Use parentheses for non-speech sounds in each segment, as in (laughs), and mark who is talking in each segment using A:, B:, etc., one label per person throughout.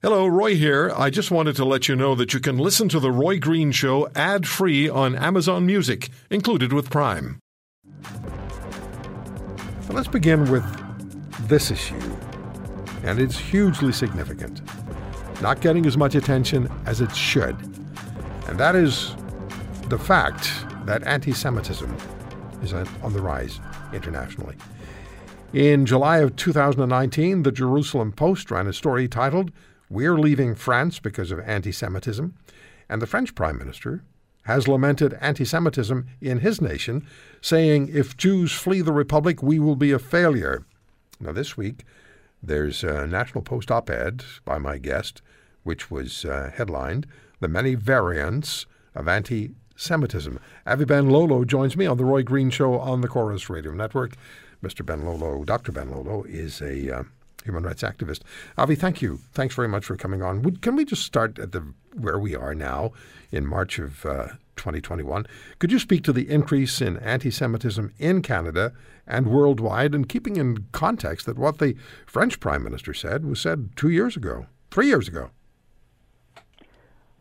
A: Hello, Roy here. I just wanted to let you know that you can listen to The Roy Green Show ad free on Amazon Music, included with Prime. Let's begin with this issue, and it's hugely significant. Not getting as much attention as it should. And that is the fact that anti Semitism is on the rise internationally. In July of 2019, the Jerusalem Post ran a story titled we're leaving France because of anti Semitism. And the French Prime Minister has lamented anti Semitism in his nation, saying, If Jews flee the Republic, we will be a failure. Now, this week, there's a National Post op ed by my guest, which was uh, headlined The Many Variants of Anti Semitism. Avi Benlolo joins me on The Roy Green Show on the Corus Radio Network. Mr. Benlolo, Dr. Benlolo, is a uh, human rights activist. Avi, thank you. Thanks very much for coming on. Would, can we just start at the where we are now in March of uh, 2021? Could you speak to the increase in anti-Semitism in Canada and worldwide, and keeping in context that what the French Prime Minister said was said two years ago, three years ago?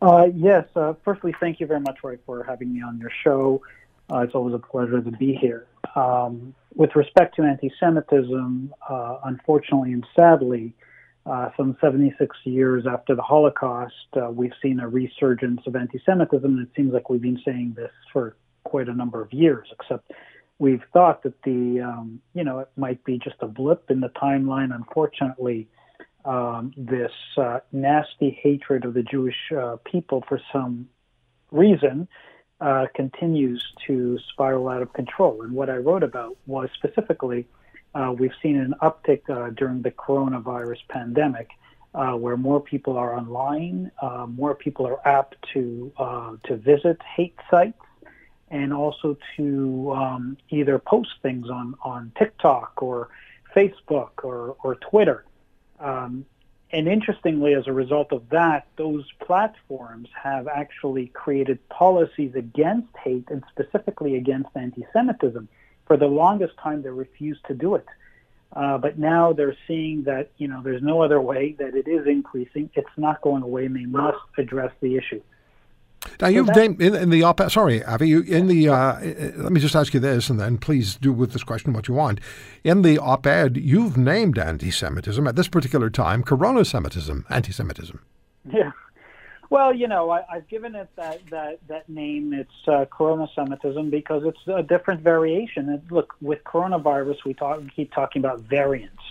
B: Uh, yes. Uh, firstly, thank you very much, Roy, for having me on your show. Uh, it's always a pleasure to be here. Um, with respect to anti Semitism, uh, unfortunately and sadly, uh, some 76 years after the Holocaust, uh, we've seen a resurgence of anti Semitism, and it seems like we've been saying this for quite a number of years, except we've thought that the, um, you know, it might be just a blip in the timeline. Unfortunately, um, this uh, nasty hatred of the Jewish uh, people for some reason uh, continues to spiral out of control. And what I wrote about was specifically uh, we've seen an uptick uh, during the coronavirus pandemic. Uh, where more people are online, uh, more people are apt to to visit hate sites, and also to um, either post things on on TikTok or Facebook or or Twitter. Um, and interestingly, as a result of that, those platforms have actually created policies against hate and specifically against anti Semitism. For the longest time, they refused to do it. Uh, but now they're seeing that you know there's no other way that it is increasing. It's not going away, and they must address the issue.
A: Now you've named in, in, the op Sorry, Avi. You, in the uh, let me just ask you this, and then please do with this question what you want. In the op-ed, you've named anti-Semitism at this particular time corona-Semitism, anti-Semitism.
B: Yeah. Well, you know, I, have given it that that that name. It's uh, corona-Semitism because it's a different variation. And look, with coronavirus, we talk we keep talking about variants.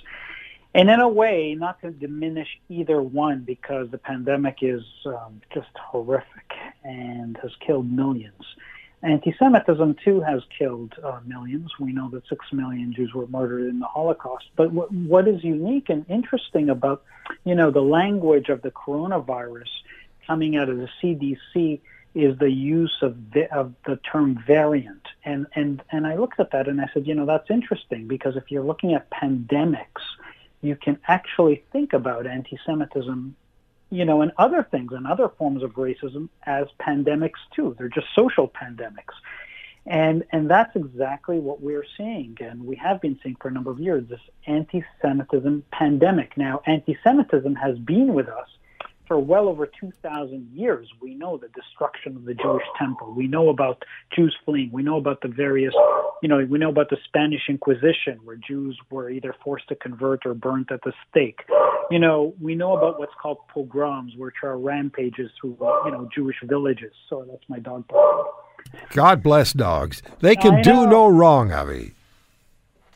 B: And in a way, not to diminish either one because the pandemic is um, just horrific and has killed millions. Anti Semitism, too, has killed uh, millions. We know that six million Jews were murdered in the Holocaust. But what is unique and interesting about, you know, the language of the coronavirus coming out of the CDC is the use of the, of the term variant. And, and, and I looked at that and I said, you know, that's interesting because if you're looking at pandemics, you can actually think about anti-Semitism, you know, and other things and other forms of racism as pandemics too. They're just social pandemics. And, and that's exactly what we're seeing, and we have been seeing for a number of years, this anti-Semitism pandemic. Now, anti-Semitism has been with us for well over 2,000 years, we know the destruction of the Jewish temple. We know about Jews fleeing. We know about the various, you know, we know about the Spanish Inquisition, where Jews were either forced to convert or burnt at the stake. You know, we know about what's called pogroms, which are rampages through, you know, Jewish villages. So that's my dog.
A: God bless dogs. They can do no wrong, Avi.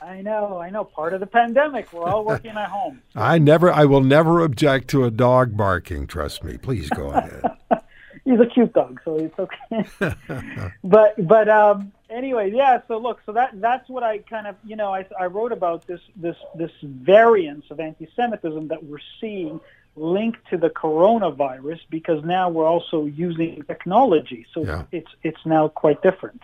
B: I know, I know. Part of the pandemic. We're all working at home. (laughs)
A: I never, I will never object to a dog barking. Trust me. Please go ahead. (laughs)
B: He's a cute dog, so it's okay. (laughs) but, but um, anyway, yeah. So look, so that that's what I kind of, you know, I, I wrote about this this this variance of anti-Semitism that we're seeing linked to the coronavirus because now we're also using technology. So yeah. it's it's now quite different.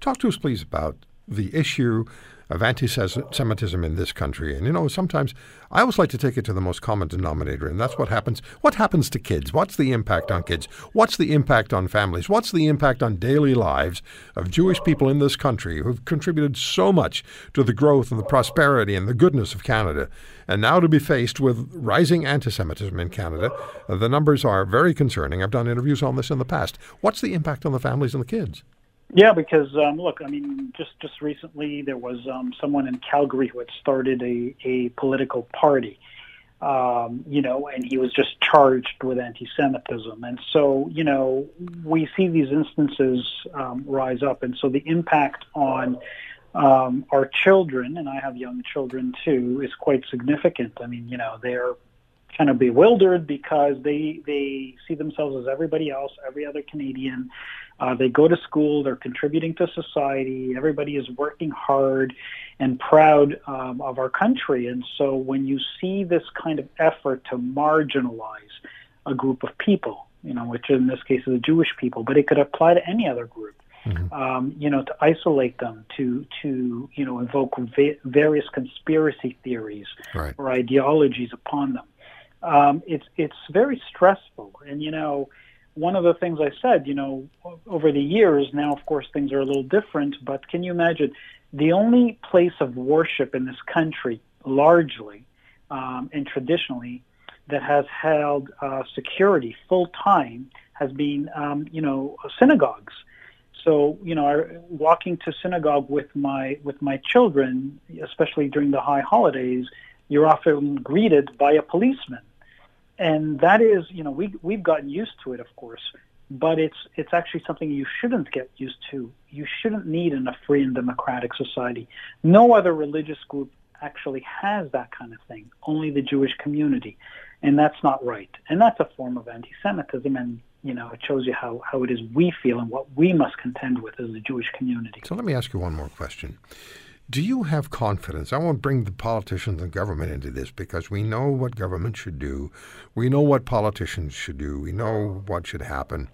A: Talk to us, please, about the issue of anti Semitism in this country. And, you know, sometimes I always like to take it to the most common denominator, and that's what happens. What happens to kids? What's the impact on kids? What's the impact on families? What's the impact on daily lives of Jewish people in this country who've contributed so much to the growth and the prosperity and the goodness of Canada? And now to be faced with rising anti Semitism in Canada, the numbers are very concerning. I've done interviews on this in the past. What's the impact on the families and the kids?
B: Yeah, because um, look, I mean, just just recently there was um, someone in Calgary who had started a a political party, um, you know, and he was just charged with anti-Semitism, and so you know we see these instances um, rise up, and so the impact on um, our children, and I have young children too, is quite significant. I mean, you know, they're kind of bewildered because they they see themselves as everybody else, every other Canadian uh, they go to school, they're contributing to society, everybody is working hard and proud um, of our country. And so when you see this kind of effort to marginalize a group of people, you know, which in this case is the Jewish people, but it could apply to any other group. Mm-hmm. Um, you know, to isolate them, to to you know, invoke va- various conspiracy theories right. or ideologies upon them. Um, it's it's very stressful, and you know, one of the things I said, you know, over the years, now of course things are a little different, but can you imagine? The only place of worship in this country, largely um, and traditionally, that has held uh, security full time has been, um, you know, synagogues. So, you know, walking to synagogue with my with my children, especially during the high holidays, you're often greeted by a policeman and that is, you know, we we've gotten used to it, of course, but it's it's actually something you shouldn't get used to. You shouldn't need in a free and democratic society. No other religious group actually has that kind of thing. Only the Jewish community, and that's not right. And that's a form of anti-Semitism, and you know, it shows you how, how it is we feel and what we must contend with as a Jewish community.
A: So let me ask you one more question. Do you have confidence? I won't bring the politicians and government into this because we know what government should do. We know what politicians should do. We know what should happen.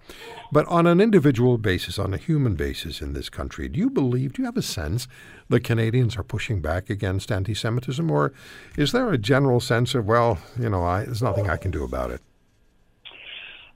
A: But on an individual basis, on a human basis in this country, do you believe, do you have a sense that Canadians are pushing back against anti Semitism? Or is there a general sense of, well, you know, I, there's nothing I can do about it?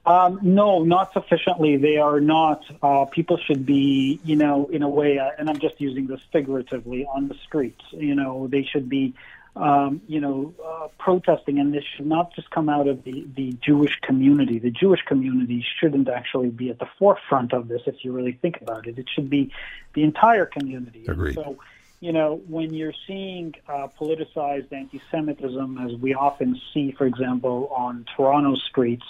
B: Um, no, not sufficiently. They are not. Uh, people should be, you know, in a way, uh, and I'm just using this figuratively, on the streets. You know, they should be, um, you know, uh, protesting, and this should not just come out of the, the Jewish community. The Jewish community shouldn't actually be at the forefront of this, if you really think about it. It should be the entire community.
A: Agreed.
B: So, you know, when you're seeing uh, politicized anti-Semitism, as we often see, for example, on Toronto streets,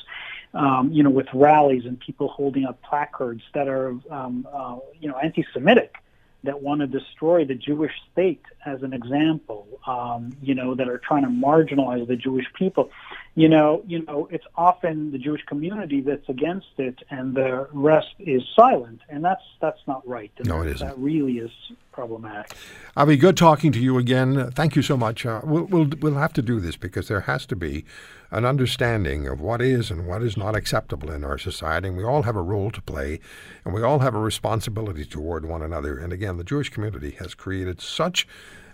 B: um, you know, with rallies and people holding up placards that are, um, uh, you know, anti-Semitic, that want to destroy the Jewish state, as an example, um, you know, that are trying to marginalize the Jewish people. You know, you know, it's often the Jewish community that's against it, and the rest is silent, and that's that's not right. And
A: no, it isn't.
B: That really is problematic.
A: Avi, good talking to you again. Thank you so much. Uh, we'll, we'll we'll have to do this because there has to be an understanding of what is and what is not acceptable in our society. And we all have a role to play, and we all have a responsibility toward one another. And again, the Jewish community has created such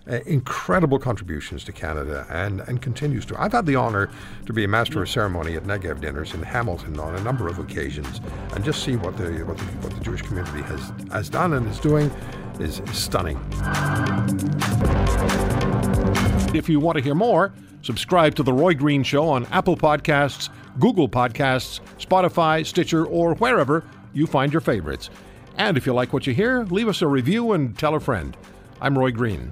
A: uh, incredible contributions to Canada and, and continues to. I've had the honor to be a master of ceremony at Negev dinners in Hamilton on a number of occasions and just see what the, what the, what the Jewish community has, has done and is doing is, is stunning.
C: If you want to hear more, subscribe to The Roy Green Show on Apple Podcasts, Google Podcasts, Spotify, Stitcher, or wherever you find your favorites. And if you like what you hear, leave us a review and tell a friend. I'm Roy Green.